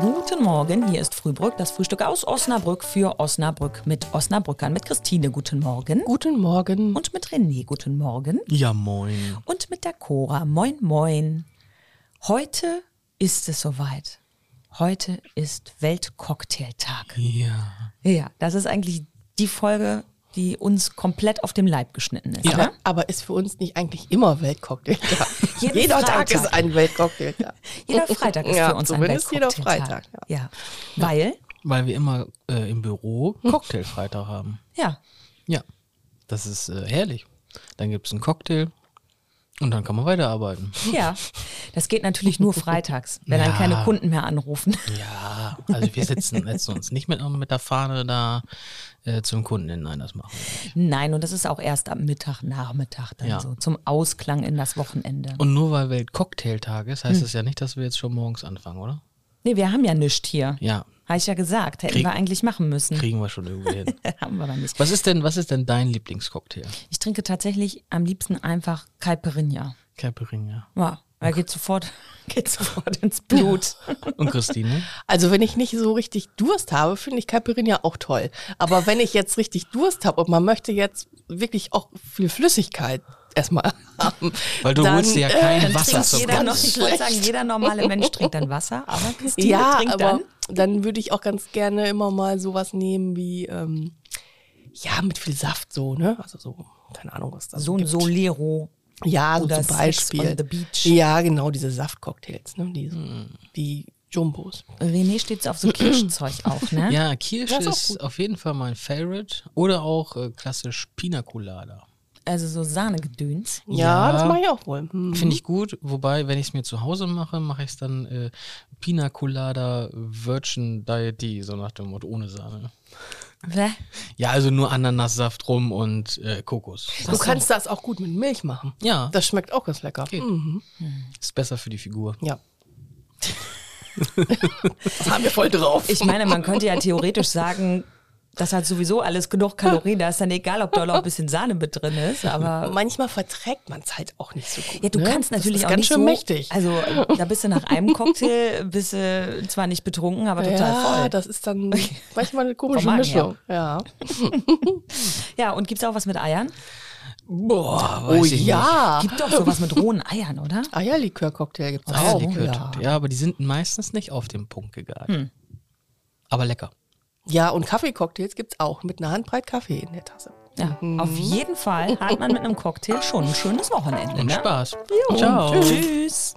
Guten Morgen, hier ist Frühbrück, das Frühstück aus Osnabrück für Osnabrück mit Osnabrückern, mit Christine, guten Morgen. Guten Morgen. Und mit René, guten Morgen. Ja, moin. Und mit der Cora, moin, moin. Heute ist es soweit. Heute ist Weltcocktailtag. Ja. Ja, das ist eigentlich die Folge, die uns komplett auf dem Leib geschnitten ist. Ja. oder? Aber ist für uns nicht eigentlich immer Weltcocktailtag? Jeden Jeder Freitag. Tag ist ein Weltcocktailtag. Jeder Freitag ist Ja, für uns ein zumindest jeder Weltcocktailtag. Freitag, Ja. Weil, Weil wir immer äh, im Büro Cocktailfreitag haben. ja, Ja. Das ist äh, herrlich. Dann gibt es einen Cocktail und dann kann man weiterarbeiten. ja. Das geht natürlich nur freitags, wenn dann Ja. keine Kunden mehr anrufen. Ja, also wir sitzen, setzen uns nicht mit, mit der Fahne da äh, zum Kunden hin. Nein, das machen wir nicht. Nein, und das ist auch erst am Mittag, Nachmittag dann Ja. so, zum Ausklang in das Wochenende. Und nur weil Weltcocktailtag ist, heißt das ja nicht, dass wir jetzt schon morgens anfangen, oder? nee, wir haben ja nichts hier. Ja, Habe ich ja gesagt, hätten Krieg- wir eigentlich machen müssen. kriegen wir schon irgendwie hin. haben wir aber nicht. Was ist denn, was ist denn dein Lieblingscocktail? Ich trinke tatsächlich am liebsten einfach Caipirinha. Caipirinha. Ja, er geht sofort, geht sofort ins Blut. Und Christine? Also wenn ich nicht so richtig Durst habe, finde ich Caipirinha auch toll. Aber wenn ich jetzt richtig Durst habe und man möchte jetzt wirklich auch viel Flüssigkeit erstmal haben. Weil du dann, holst dir ja äh, kein Dann Wasser trinkt zum jeder noch, ich wollte sagen, jeder normale Mensch trinkt dann Wasser, aber Christine Ja, trinkt aber dann. dann würde ich auch ganz gerne immer mal sowas nehmen wie, ähm, ja, mit viel Saft so, ne? Also so, keine Ahnung, was das So ein gibt. Solero. Ja, so Oder zum Sex Beispiel. on the Beach. Ja, genau, diese Saftcocktails, ne? Die, die Jumbos. René steht so auf so Kirschzeug auch, ne? Ja, Kirsch ist auf jeden Fall mein Favorite. Oder auch äh, klassisch Pina Colada. Also so Sahnegedöns. Ja, Ja. das mache ich auch wohl. Hm. Finde ich gut, wobei, wenn ich es mir zu Hause mache, mache ich es dann äh, Pina Colada Virgin Diet, so nach dem Motto ohne Sahne. Bäh. Ja, also nur Ananassaft rum und äh, Kokos. Du kannst das auch gut mit Milch machen. Ja, Das schmeckt auch ganz lecker. Geht. Mhm. ist besser für die Figur. Ja. das haben wir voll drauf. Ich meine, man könnte ja theoretisch sagen, das hat sowieso alles genug Kalorien, da ist dann egal, ob da noch ein bisschen Sahne mit drin ist, aber Manchmal verträgt man es halt auch nicht so gut. ja, du ne? kannst Das natürlich ist auch ganz nicht schön so, mächtig. Also da bist du nach einem Cocktail bist du zwar nicht betrunken, aber total ja, voll. das ist dann manchmal eine komische Mischung. Ja. Ja, und gibt's auch was mit Eiern? Boah, Oh weiß ich ja. Gibt doch sowas mit rohen Eiern, oder? Eierlikör-Cocktail gibt es nicht. auch. Eierlikör-Torte. Ja. aber die sind meistens nicht auf den Punkt gegangen. Aber lecker. Ja, und Kaffeecocktails gibt es auch mit einer Handbreit Kaffee in der Tasse. Ja, auf jeden Fall hat man mit einem Cocktail schon ein schönes Wochenende. Und ne? Spaß. Jo, Ciao. Tschüss.